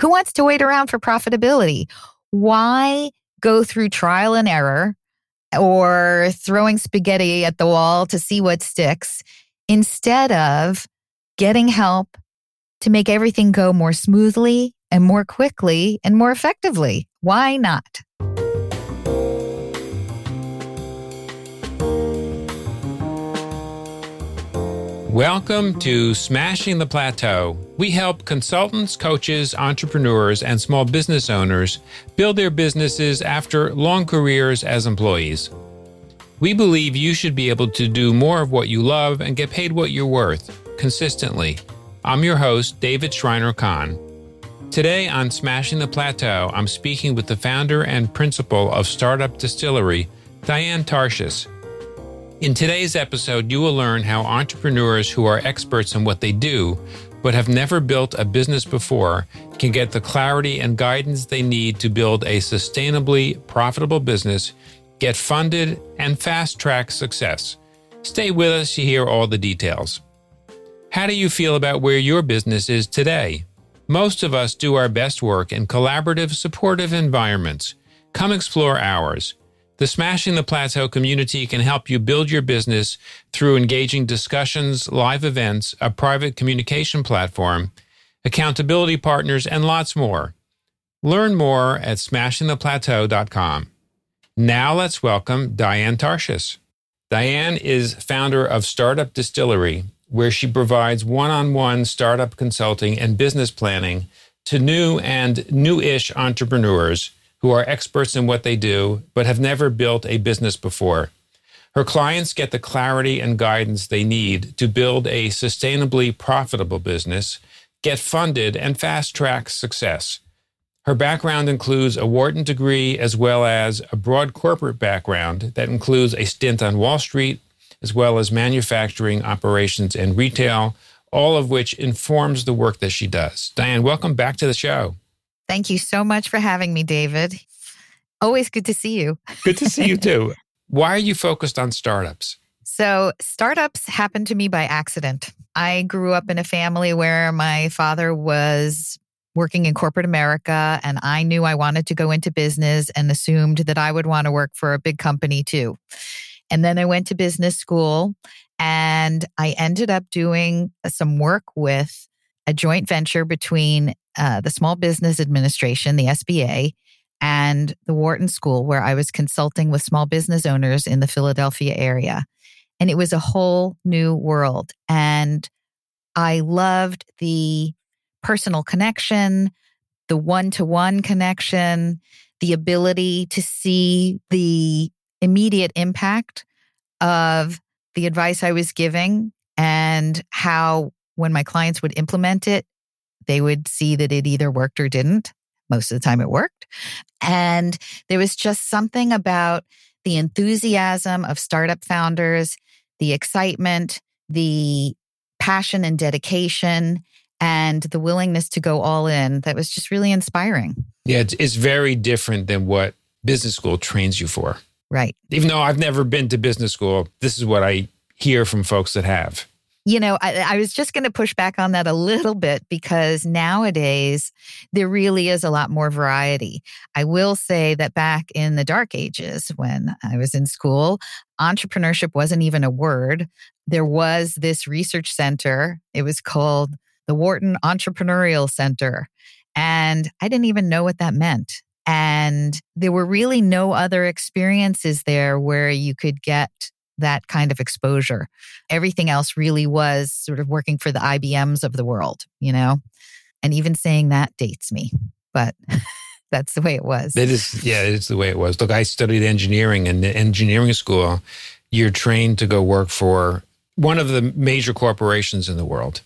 Who wants to wait around for profitability? Why go through trial and error or throwing spaghetti at the wall to see what sticks instead of getting help to make everything go more smoothly and more quickly and more effectively? Why not? Welcome to Smashing the Plateau. We help consultants, coaches, entrepreneurs, and small business owners build their businesses after long careers as employees. We believe you should be able to do more of what you love and get paid what you're worth consistently. I'm your host, David Shriner-Cahn. Today on Smashing the Plateau, I'm speaking with the founder and principal of Startup Distillery, Diane Tarshis. In today's episode, you will learn how entrepreneurs who are experts in what they do, but have never built a business before, can get the clarity and guidance they need to build a sustainably profitable business, get funded, and fast track success. Stay with us to hear all the details. How do you feel about where your business is today? Most of us do our best work in collaborative, supportive environments. Come explore ours. The Smashing the Plateau community can help you build your business through engaging discussions, live events, a private communication platform, accountability partners, and lots more. Learn more at smashingtheplateau.com. Now let's welcome Diane Tarshis. Diane is founder of Startup Distillery, where she provides one on one startup consulting and business planning to new and new ish entrepreneurs who are experts in what they do, but have never built a business before. Her clients get the clarity and guidance they need to build a sustainably profitable business, get funded, and fast track success. Her background includes a Wharton degree as well as a broad corporate background that includes a stint on Wall Street, as well as manufacturing, operations, and retail, all of which informs the work that she does. Diane, welcome back to the show. Thank you so much for having me, David. Always good to see you. Good to see you too. Why are you focused on startups? So, startups happened to me by accident. I grew up in a family where my father was working in corporate America, and I knew I wanted to go into business and assumed that I would want to work for a big company too. And then I went to business school and I ended up doing some work with a joint venture between uh, the Small Business Administration, the SBA, and the Wharton School, where I was consulting with small business owners in the Philadelphia area. And it was a whole new world. And I loved the personal connection, the one to one connection, the ability to see the immediate impact of the advice I was giving and how when my clients would implement it, they would see that it either worked or didn't. Most of the time it worked. And there was just something about the enthusiasm of startup founders, the excitement, the passion and dedication, and the willingness to go all in that was just really inspiring. Yeah, it's, it's very different than what business school trains you for. Right. Even though I've never been to business school, this is what I hear from folks that have. You know, I, I was just going to push back on that a little bit because nowadays there really is a lot more variety. I will say that back in the dark ages when I was in school, entrepreneurship wasn't even a word. There was this research center, it was called the Wharton Entrepreneurial Center. And I didn't even know what that meant. And there were really no other experiences there where you could get that kind of exposure. Everything else really was sort of working for the IBMs of the world, you know? And even saying that dates me, but that's the way it was. It is, yeah, it's the way it was. Look, I studied engineering and in engineering school, you're trained to go work for one of the major corporations in the world.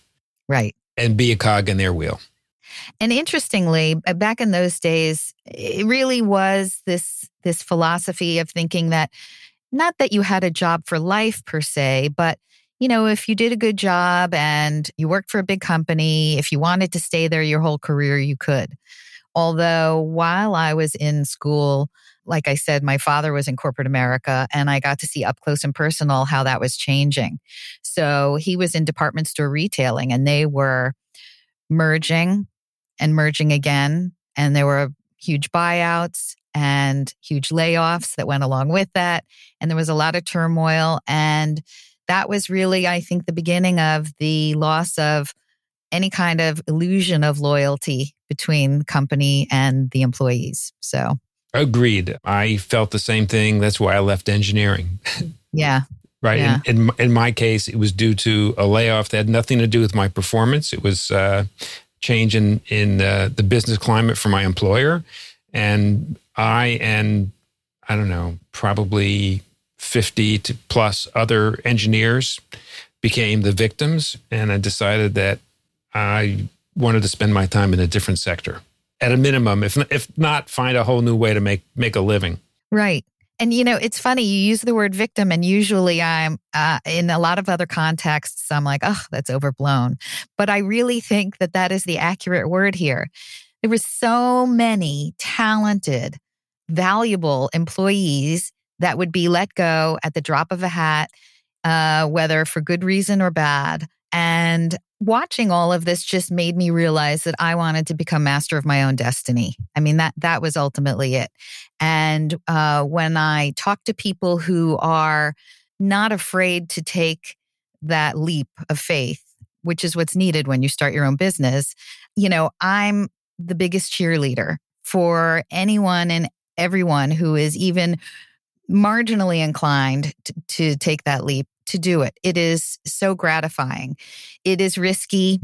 Right. And be a cog in their wheel. And interestingly, uh, back in those days, it really was this this philosophy of thinking that not that you had a job for life per se, but you know, if you did a good job and you worked for a big company, if you wanted to stay there your whole career, you could. Although while I was in school, like I said, my father was in corporate America and I got to see up close and personal how that was changing. So he was in department store retailing and they were merging and merging again. And there were huge buyouts and huge layoffs that went along with that. And there was a lot of turmoil. And that was really, I think, the beginning of the loss of any kind of illusion of loyalty between the company and the employees. So, agreed. I felt the same thing. That's why I left engineering. Yeah. right. Yeah. In, in, in my case, it was due to a layoff that had nothing to do with my performance. It was uh, change in in uh, the business climate for my employer, and I and I don't know, probably fifty to plus other engineers became the victims, and I decided that I wanted to spend my time in a different sector. At a minimum, if if not, find a whole new way to make make a living. Right. And you know, it's funny you use the word victim, and usually I'm uh, in a lot of other contexts. I'm like, oh, that's overblown. But I really think that that is the accurate word here. There were so many talented, valuable employees that would be let go at the drop of a hat, uh, whether for good reason or bad. And watching all of this just made me realize that I wanted to become master of my own destiny. I mean that that was ultimately it. And uh, when I talk to people who are not afraid to take that leap of faith, which is what's needed when you start your own business, you know, I'm the biggest cheerleader for anyone and everyone who is even marginally inclined to, to take that leap to do it. It is so gratifying. It is risky.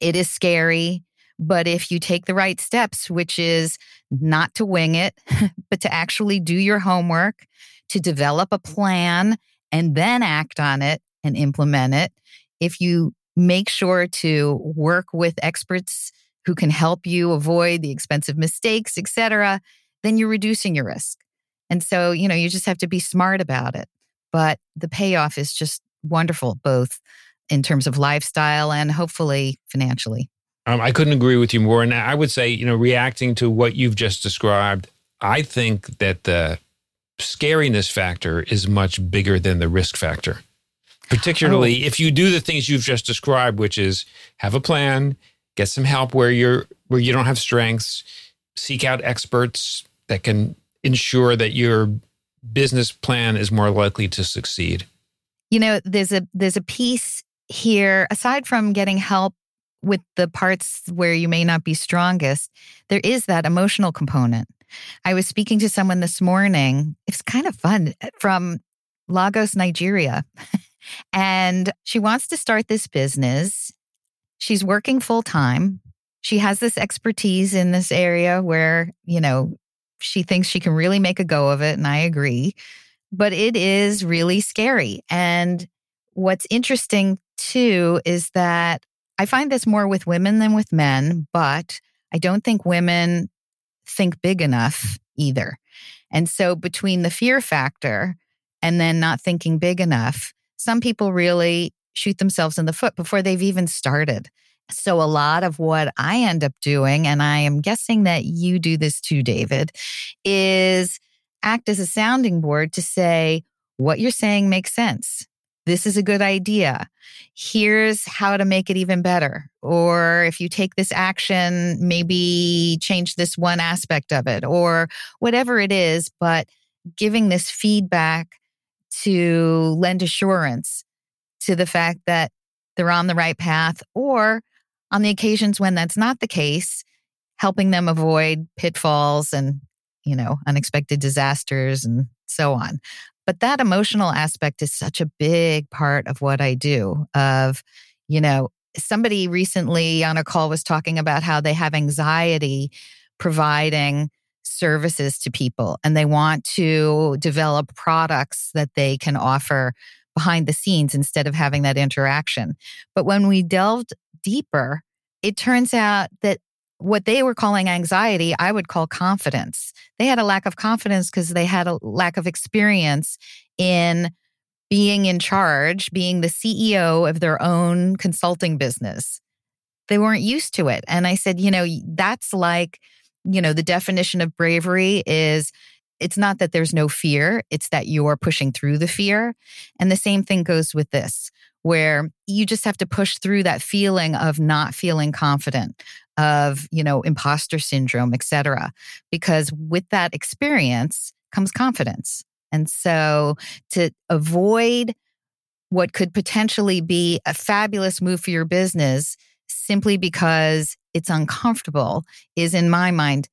It is scary. But if you take the right steps, which is not to wing it, but to actually do your homework, to develop a plan and then act on it and implement it, if you make sure to work with experts who can help you avoid the expensive mistakes, etc., then you're reducing your risk. And so, you know, you just have to be smart about it. But the payoff is just wonderful, both in terms of lifestyle and hopefully financially. Um, I couldn't agree with you more. And I would say, you know, reacting to what you've just described, I think that the scariness factor is much bigger than the risk factor. Particularly oh. if you do the things you've just described, which is have a plan, get some help where you're where you don't have strengths, seek out experts that can ensure that your business plan is more likely to succeed. You know, there's a there's a piece here aside from getting help with the parts where you may not be strongest, there is that emotional component. I was speaking to someone this morning. It's kind of fun eh, from Lagos, Nigeria. and she wants to start this business. She's working full time. She has this expertise in this area where, you know, she thinks she can really make a go of it. And I agree. But it is really scary. And what's interesting too is that I find this more with women than with men, but I don't think women think big enough either. And so between the fear factor and then not thinking big enough, some people really shoot themselves in the foot before they've even started. So, a lot of what I end up doing, and I am guessing that you do this too, David, is act as a sounding board to say, what you're saying makes sense. This is a good idea. Here's how to make it even better. Or if you take this action, maybe change this one aspect of it, or whatever it is. But giving this feedback to lend assurance to the fact that they're on the right path or on the occasions when that's not the case, helping them avoid pitfalls and, you know, unexpected disasters and so on. But that emotional aspect is such a big part of what I do of, you know, somebody recently on a call was talking about how they have anxiety providing services to people and they want to develop products that they can offer behind the scenes instead of having that interaction. But when we delved deeper, it turns out that what they were calling anxiety, I would call confidence. They had a lack of confidence because they had a lack of experience in being in charge, being the CEO of their own consulting business. They weren't used to it. And I said, you know, that's like, you know, the definition of bravery is it's not that there's no fear, it's that you're pushing through the fear. And the same thing goes with this where you just have to push through that feeling of not feeling confident, of, you know, imposter syndrome, et cetera. Because with that experience comes confidence. And so to avoid what could potentially be a fabulous move for your business simply because it's uncomfortable is, in my mind,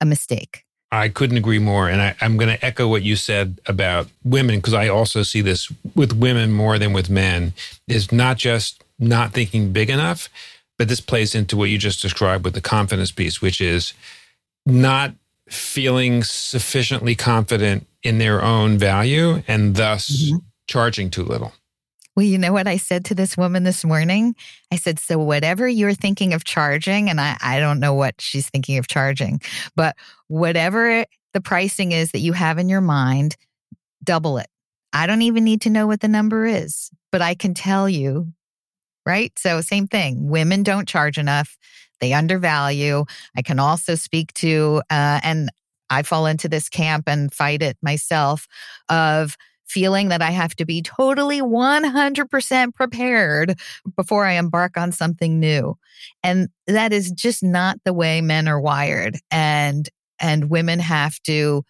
a mistake. I couldn't agree more. And I, am going to echo what you said about women, because I also see this with women more than with men, is not just not thinking big enough, but this plays into what you just described with the confidence piece, which is not feeling sufficiently confident in their own value and thus mm-hmm. charging too little. Well, you know what I said to this woman this morning? I said, So, whatever you're thinking of charging, and I, I don't know what she's thinking of charging, but whatever the pricing is that you have in your mind, double it. I don't even need to know what the number is, but I can tell you, right? So, same thing. Women don't charge enough, they undervalue. I can also speak to, uh, and I fall into this camp and fight it myself of feeling that I have to be totally 100% prepared before I embark on something new. And that is just not the way men are wired. And, and women have to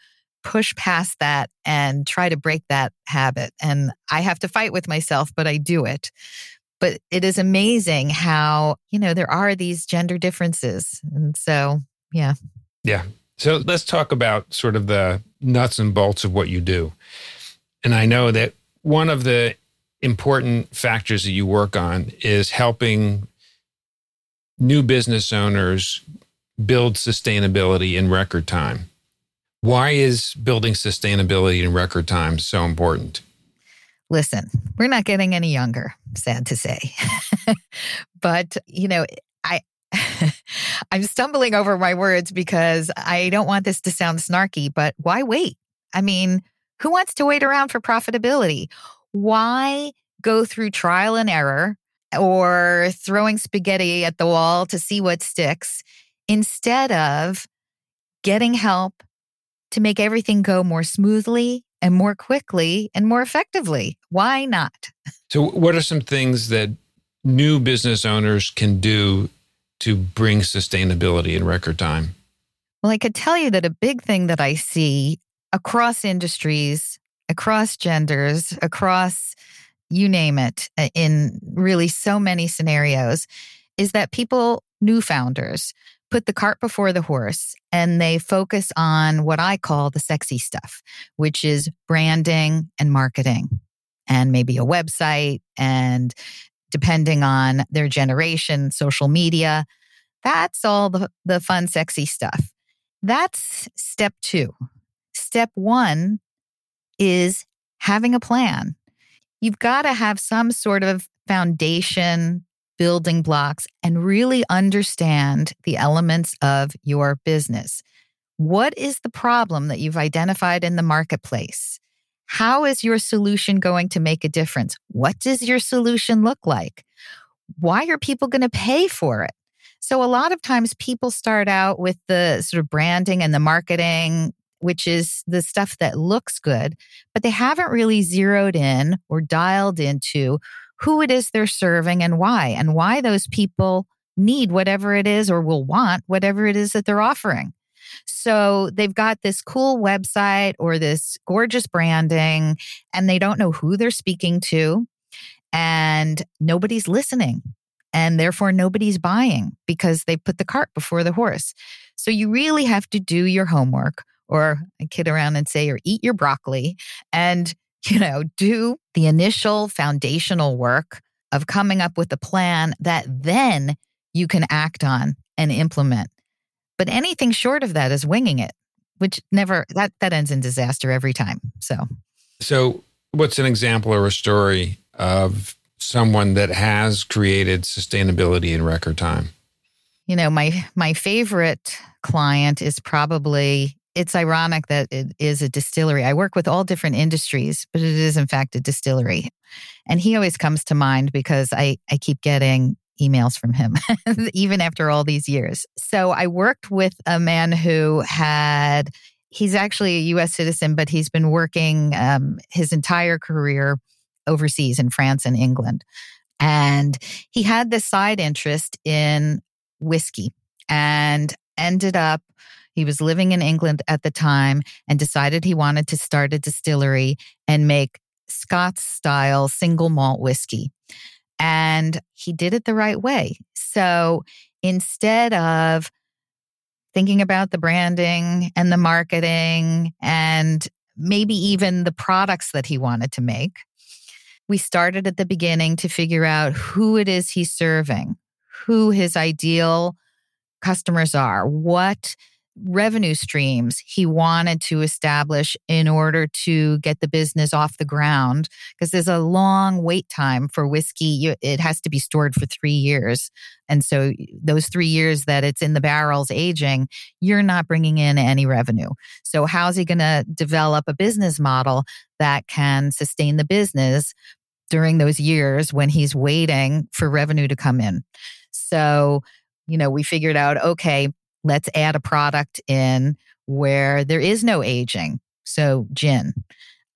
push past that and try to break that habit. And I have to fight with myself, but I do it. But it is amazing how, you know, there are these gender differences. And so, yeah. Yeah. So let's talk about sort of the nuts and bolts of what you do. And I know that one of the important factors that you work on is helping new business owners build sustainability in record time. Why is building sustainability in record time so important? Listen, we're not getting any younger, sad to say. but, you know, I I'm stumbling over my words because I don't want this to sound snarky, but why wait? I mean, who wants to wait around for profitability? Why go through trial and error or throwing spaghetti at the wall to see what sticks instead of getting help to make everything go more smoothly and more quickly and more effectively? Why not? So, what are some things that new business owners can do to bring sustainability in record time? Well, I could tell you that a big thing that I see across industries, across genders, across you name it, uh, in really so many scenarios, is that people, new founders, put the cart before the horse and they focus on what I call the sexy stuff, which is branding and marketing and maybe a website and depending on their generation, social media. That's all the, the fun, sexy stuff. That's step two step one is having a plan. You've got to have some sort of foundation, building blocks, and really understand the elements of your business. What is the problem that you've identified in the marketplace? How is your solution going to make a difference? What does your solution look like? Why are people going to pay for it? So, a lot of times people start out with the sort of branding and the marketing which is the stuff that looks good, but they haven't really zeroed in or dialed into who it is they're serving and why, and why those people need whatever it is or will want whatever it is that they're offering. So they've got this cool website or this gorgeous branding, and they don't know who they're speaking to, and nobody's listening. And therefore, nobody's buying because they put the cart before the horse. So, you really have to do your homework or I kid around and say, or eat your broccoli and, you know, do the initial foundational work of coming up with a plan that then you can act on and implement. But anything short of that is winging it, which never that that ends in disaster every time. So So what's an example or a story of someone that has created sustainability in record time? You know, my my favorite client is probably it's ironic that it is a distillery. I work with all different industries, but it is in fact a distillery. And he always comes to mind because I, I keep getting emails from him, even after all these years. So I worked with a man who had, he's actually a US citizen, but he's been working um, his entire career overseas in France and England. And he had this side interest in whiskey and ended up he was living in England at the time and decided he wanted to start a distillery and make Scots style single malt whiskey. And he did it the right way. So instead of thinking about the branding and the marketing and maybe even the products that he wanted to make, we started at the beginning to figure out who it is he's serving, who his ideal customers are, what revenue streams he wanted to establish in order to get the business off the ground because there's a long wait time for whiskey. It has to be stored for 3 years. And so those 3 years that it's in the barrels aging you're not bringing in any revenue. So how's he going to develop a business model that can sustain the business during those years when he's waiting for revenue to come in? So you know we figured out okay let's add a product in where there is no aging. So, gin.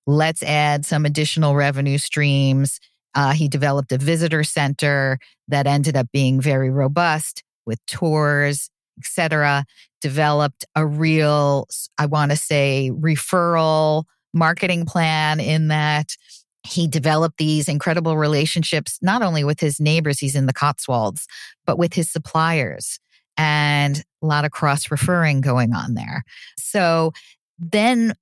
Let's add some additional revenue streams. Uh, he developed a visitor center that ended up being very robust with tours, etc. Developed a real, I want to say, referral marketing plan in that he developed these incredible relationships, not only with his neighbors, he's in the Cotswolds, but with his suppliers and a lot of cross referring going on there. So then,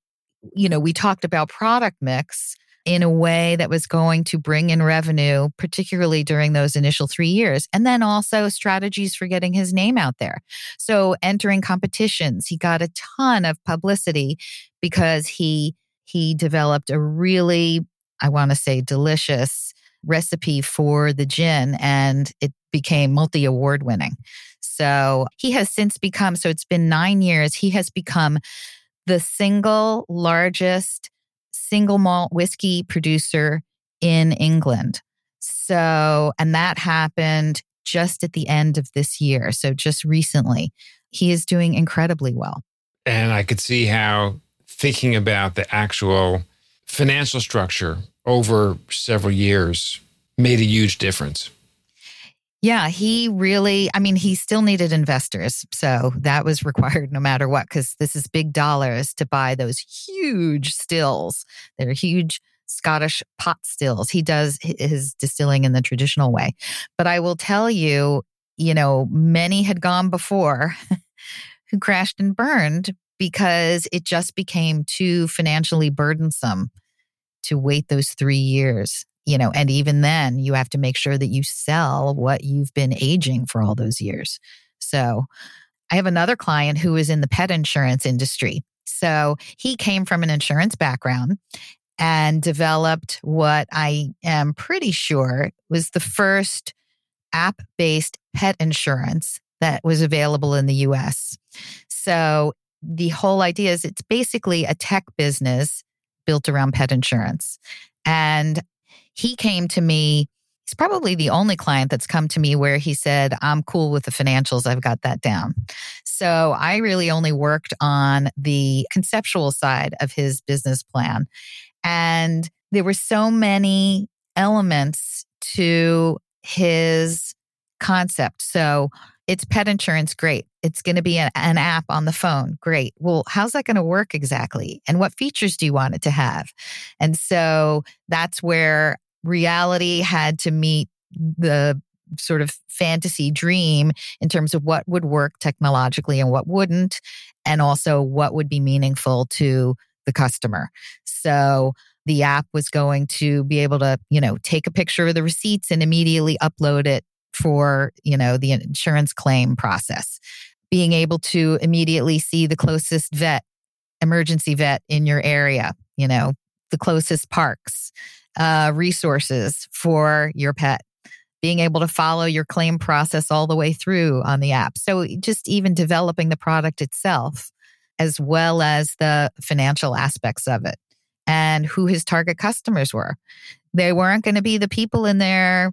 you know, we talked about product mix in a way that was going to bring in revenue, particularly during those initial three years. And then also strategies for getting his name out there. So entering competitions, he got a ton of publicity because he he developed a really, I want to say, delicious recipe for the gin and it became multi award winning. So he has since become, so it's been nine years, he has become the single largest single malt whiskey producer in England. So, and that happened just at the end of this year. So, just recently, he is doing incredibly well. And I could see how thinking about the actual financial structure over several years made a huge difference. Yeah, he really, I mean, he still needed investors. So that was required no matter what, because this is big dollars to buy those huge stills. They're huge Scottish pot stills. He does his distilling in the traditional way. But I will tell you, you know, many had gone before who crashed and burned because it just became too financially burdensome to wait those three years you know, and even then you have to make sure that you sell what you've been aging for all those years. So I have another client who is in the pet insurance industry. So he came from an insurance background and developed what I am pretty sure was the first app based pet insurance that was available in the US. So the whole idea is it's basically a tech business built around pet insurance. And he came to me. He's probably the only client that's come to me where he said, I'm cool with the financials. I've got that down. So I really only worked on the conceptual side of his business plan. And there were so many elements to his concept. So it's pet insurance, great. It's going to be an, an, app on the phone, great. Well, how's that going to work exactly? And what features do you want it to have? And so that's where reality had to meet the sort of fantasy dream in terms of what would work technologically and what wouldn't, and also what would be meaningful to the customer. So the app was going to be able to, you know, take a picture of the receipts and immediately upload it for, you know, the insurance claim process. Being able to immediately see the closest vet, emergency vet in your area, you know, the closest parks, uh, resources for your pet, being able to follow your claim process all the way through on the app. So, just even developing the product itself, as well as the financial aspects of it and who his target customers were. They weren't going to be the people in their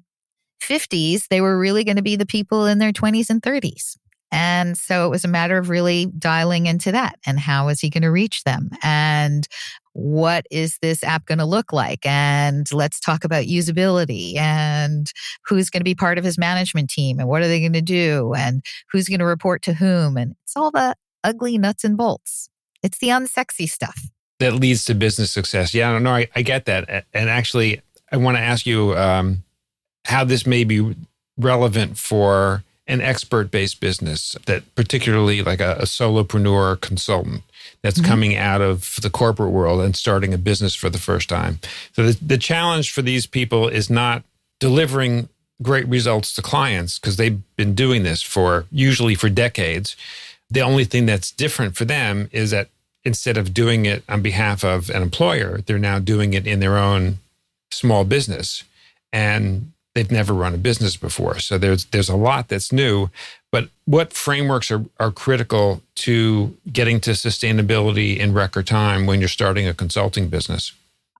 50s, they were really going to be the people in their 20s and 30s. And so it was a matter of really dialing into that and how is he going to reach them? And what is this app going to look like? And let's talk about usability and who's going to be part of his management team and what are they going to do and who's going to report to whom. And it's all the ugly nuts and bolts. It's the unsexy stuff. That leads to business success. Yeah, I don't know. I, I get that. And actually, I want to ask you um, how this may be relevant for an expert based business that particularly like a, a solopreneur consultant that's mm-hmm. coming out of the corporate world and starting a business for the first time. So the, the challenge for these people is not delivering great results to clients because they've been doing this for usually for decades. The only thing that's different for them is that instead of doing it on behalf of an employer, they're now doing it in their own small business. And they've never run a business before. So there's there's a lot that's new. But what frameworks are, are critical to getting to sustainability in record time when you're starting a consulting business?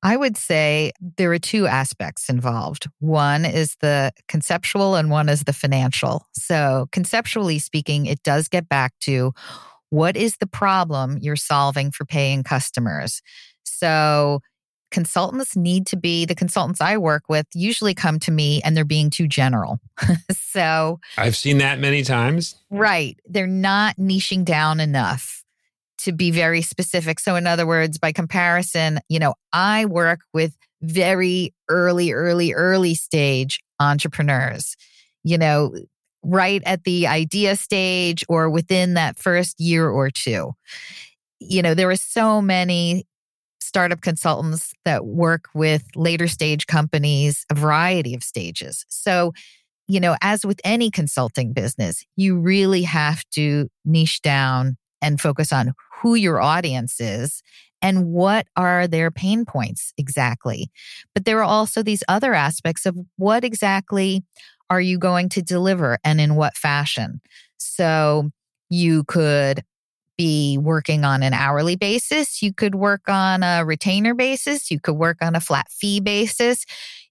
I would say there are two aspects involved. One is the conceptual and one is the financial. So, conceptually speaking, it does get back to what is the problem you're solving for paying customers? So, consultants need to be the consultants I work with usually come to me and they're being too general. so I've seen that many times. Right. They're not niching down enough to be very specific. So, in other words, by comparison, you know, I work with very early, early, early stage entrepreneurs, you know, right at the idea stage or within that first year or two. You know, there are so many startup consultants that work with later stage companies, a variety of stages. So, you know, as with any consulting business, you really have to niche down and focus on who your audience is and what are their pain points exactly. But there are also these other aspects of what exactly are you going to deliver and in what fashion. So you could be working on an hourly basis. You could work on a retainer basis. You could work on a flat fee basis.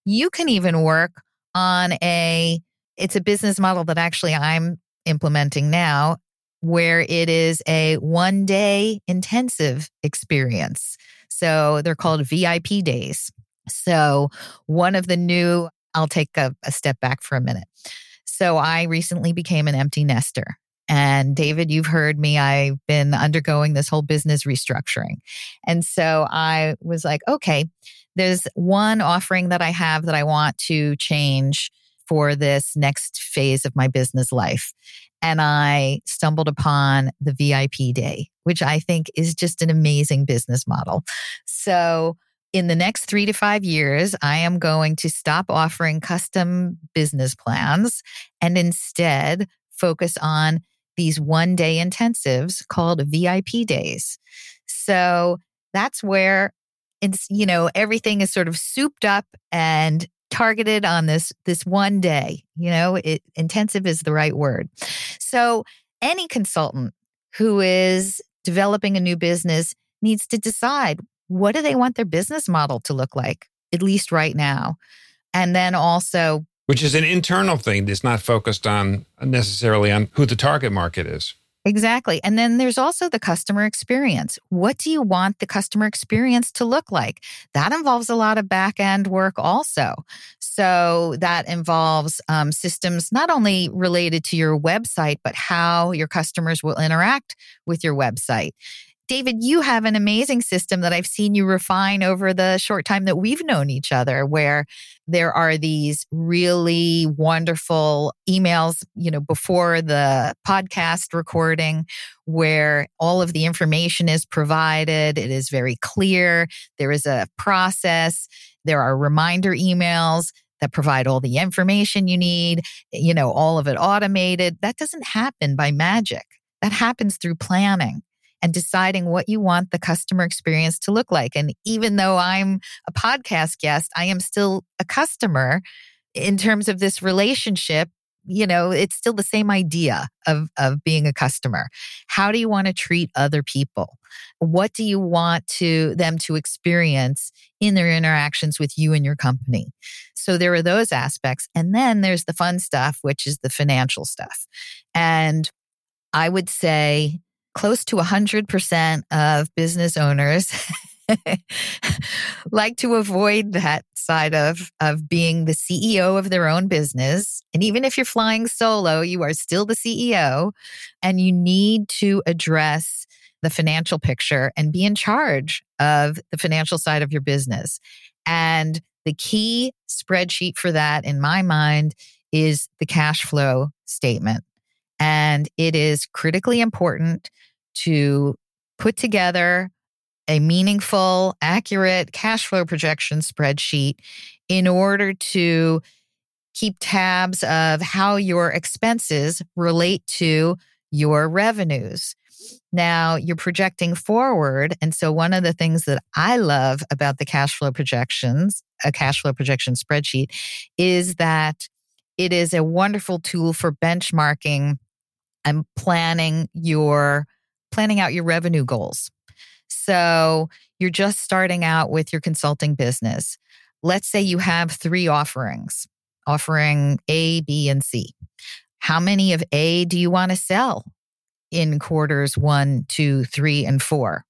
You can even work on a, it's a business model that actually I'm implementing now where it is a one day intensive experience. So they're called VIP days. So one of the new, I'll take a, a step back for a minute. So I recently became an empty nester. And David, you've heard me. I've been undergoing this whole business restructuring. And so I was like, okay, there's one offering that I have that I want to change for this next phase of my business life. And I stumbled upon the VIP day, which I think is just an amazing business model. So in the next three to five years, I am going to stop offering custom business plans and instead focus on these one day intensives called VIP days. So that's where it's, you know, everything is sort of souped up and targeted on this this one day you know it intensive is the right word so any consultant who is developing a new business needs to decide what do they want their business model to look like at least right now and then also which is an internal thing that's not focused on necessarily on who the target market is. Exactly. And then there's also the customer experience. What do you want the customer experience to look like? That involves a lot of back end work also. So that involves um, systems not only related to your website, but how your customers will interact with your website. David, you have an amazing system that I've seen you refine over the short time that we've known each other, where there are these really wonderful emails, you know, before the podcast recording, where all of the information is provided. It is very clear. There is a process. There are reminder emails that provide all the information you need, you know, all of it automated. That doesn't happen by magic. That happens through planning and deciding what you want the customer experience to look like. And even though I'm a podcast guest, I am still a customer in terms of this relationship. You know, it's still the same idea of, of being a customer. How do you want to treat other people? What do you want to them to experience in their interactions with you and your company? So there are those aspects. And then there's the fun stuff, which is the financial stuff. And I would say close to 100% of business owners like to avoid that side of of being the CEO of their own business. And even if you're flying solo, you are still the CEO and you need to address the financial picture and be in charge of the financial side of your business. And the key spreadsheet for that in my mind is the cash flow statement. And it is critically important to put together a meaningful, accurate cash flow projection spreadsheet in order to keep tabs of how your expenses relate to your revenues. Now you're projecting forward. And so, one of the things that I love about the cash flow projections, a cash flow projection spreadsheet, is that it is a wonderful tool for benchmarking and planning your planning out your revenue goals. So you're just starting out with your consulting business. Let's say you have three offerings, offering A, B, and C. How many of A do you want to sell in quarters one, two, three, and four?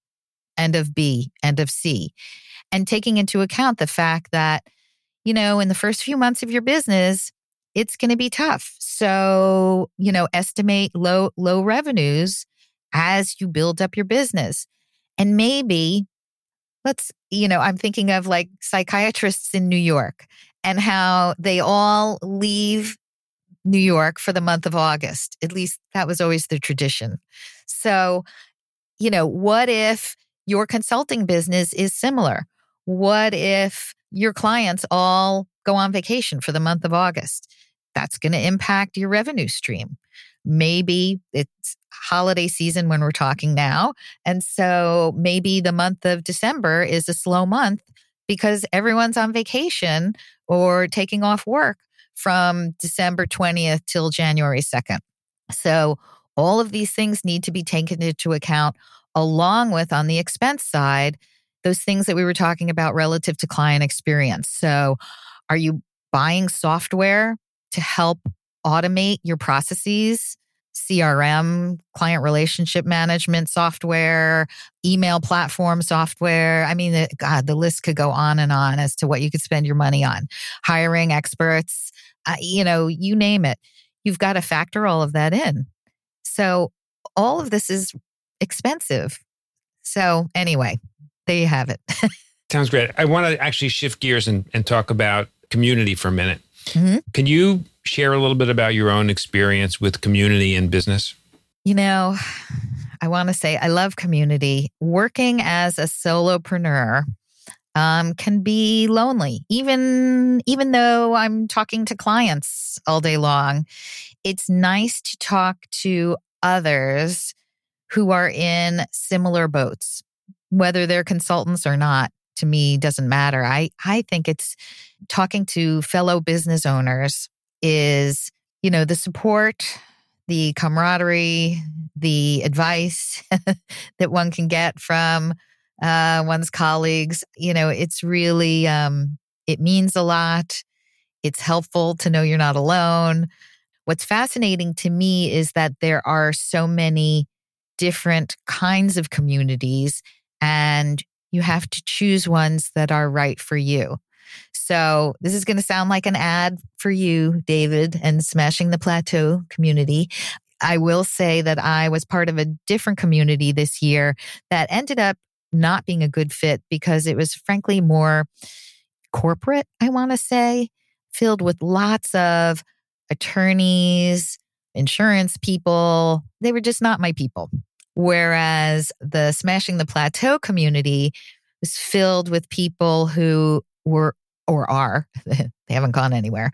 And of B, and of C. And taking into account the fact that, you know, in the first few months of your business, it's going to be tough. So, you know, estimate low low revenues as you build up your business. And maybe let's, you know, I'm thinking of like psychiatrists in New York and how they all leave New York for the month of August. At least that was always the tradition. So, you know, what if your consulting business is similar? What if your clients all go on vacation for the month of August? That's going to impact your revenue stream. Maybe it's holiday season when we're talking now. And so maybe the month of December is a slow month because everyone's on vacation or taking off work from December 20th till January 2nd. So all of these things need to be taken into account along with on the expense side those things that we were talking about relative to client experience. So are you buying software to help automate your processes, CRM, client relationship management software, email platform software. I mean, God, the list could go on and on as to what you could spend your money on. Hiring experts, uh, you know, you name it. You've got to factor all of that in. So, all of this is expensive. So, anyway, there you have it. Sounds great. I want to actually shift gears and, and talk about community for a minute. Mm-hmm. Can you share a little bit about your own experience with community and business? You know, I want to say I love community. Working as a solopreneur um, can be lonely, even even though I'm talking to clients all day long. It's nice to talk to others who are in similar boats, whether they're consultants or not. To me, doesn't matter. I I think it's talking to fellow business owners is, you know, the support, the camaraderie, the advice that one can get from uh, one's colleagues. You know, it's really, um, it means a lot. It's helpful to know you're not alone. What's fascinating to me is that there are so many different kinds of communities, and you have to choose ones that are right for you. So this is going to sound like an ad for you, David, and Smashing the Plateau community. I will say that I was part of a different community this year that ended up not being a good fit because it was frankly more corporate, I want to say, filled with lots of attorneys, insurance people. They were just not my people. Whereas the Smashing the Plateau community was filled with people who were or are they haven't gone anywhere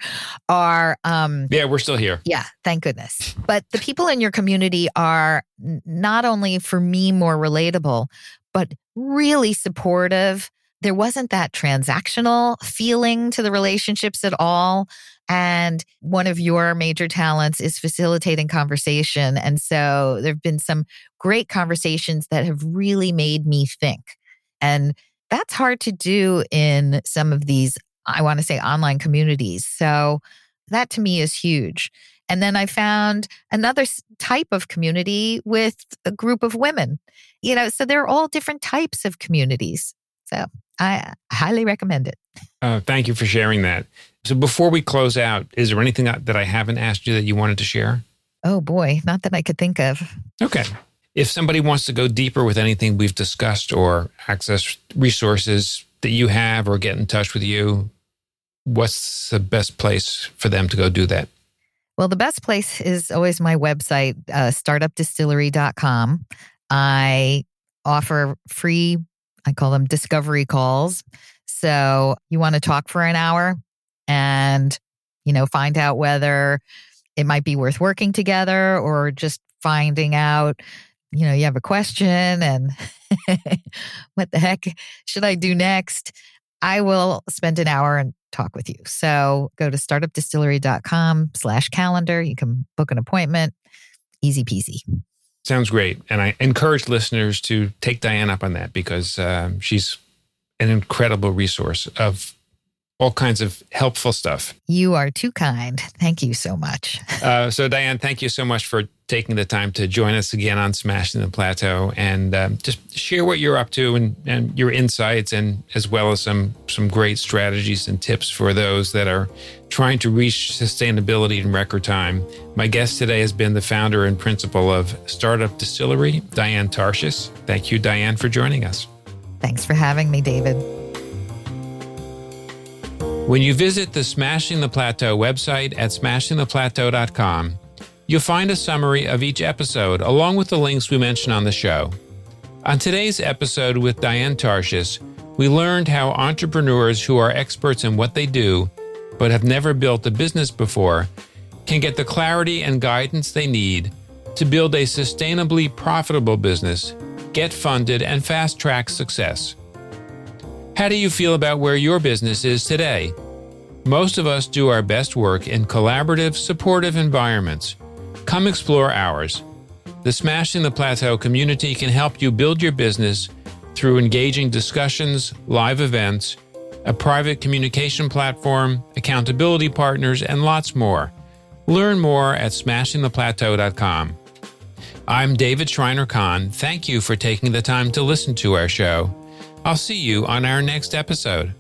are um yeah we're still here. Yeah thank goodness. But the people in your community are not only for me more relatable but really supportive. There wasn't that transactional feeling to the relationships at all. And one of your major talents is facilitating conversation. And so there've been some great conversations that have really made me think. And that's hard to do in some of these, I want to say, online communities. So that to me is huge. And then I found another type of community with a group of women. You know, so they're all different types of communities. So I highly recommend it. Uh, thank you for sharing that. So before we close out, is there anything that I haven't asked you that you wanted to share? Oh boy, not that I could think of. Okay. If somebody wants to go deeper with anything we've discussed or access resources that you have or get in touch with you, what's the best place for them to go do that? Well, the best place is always my website, uh, startupdistillery.com. I offer free, I call them discovery calls. So you want to talk for an hour and, you know, find out whether it might be worth working together or just finding out, you know, you have a question and what the heck should I do next? I will spend an hour and talk with you. So go to startupdistillery.com slash calendar. You can book an appointment. Easy peasy. Sounds great. And I encourage listeners to take Diane up on that because uh, she's an incredible resource of all kinds of helpful stuff. You are too kind. Thank you so much. uh, so, Diane, thank you so much for taking the time to join us again on Smashing the Plateau and um, just share what you're up to and, and your insights, and as well as some some great strategies and tips for those that are trying to reach sustainability in record time. My guest today has been the founder and principal of Startup Distillery, Diane Tarshis. Thank you, Diane, for joining us. Thanks for having me, David. When you visit the Smashing the Plateau website at smashingtheplateau.com, you'll find a summary of each episode along with the links we mention on the show. On today's episode with Diane Tarshis, we learned how entrepreneurs who are experts in what they do but have never built a business before can get the clarity and guidance they need to build a sustainably profitable business, get funded, and fast track success. How do you feel about where your business is today? Most of us do our best work in collaborative, supportive environments. Come explore ours. The Smashing the Plateau community can help you build your business through engaging discussions, live events, a private communication platform, accountability partners, and lots more. Learn more at smashingtheplateau.com. I'm David Shriner Cahn. Thank you for taking the time to listen to our show. I'll see you on our next episode.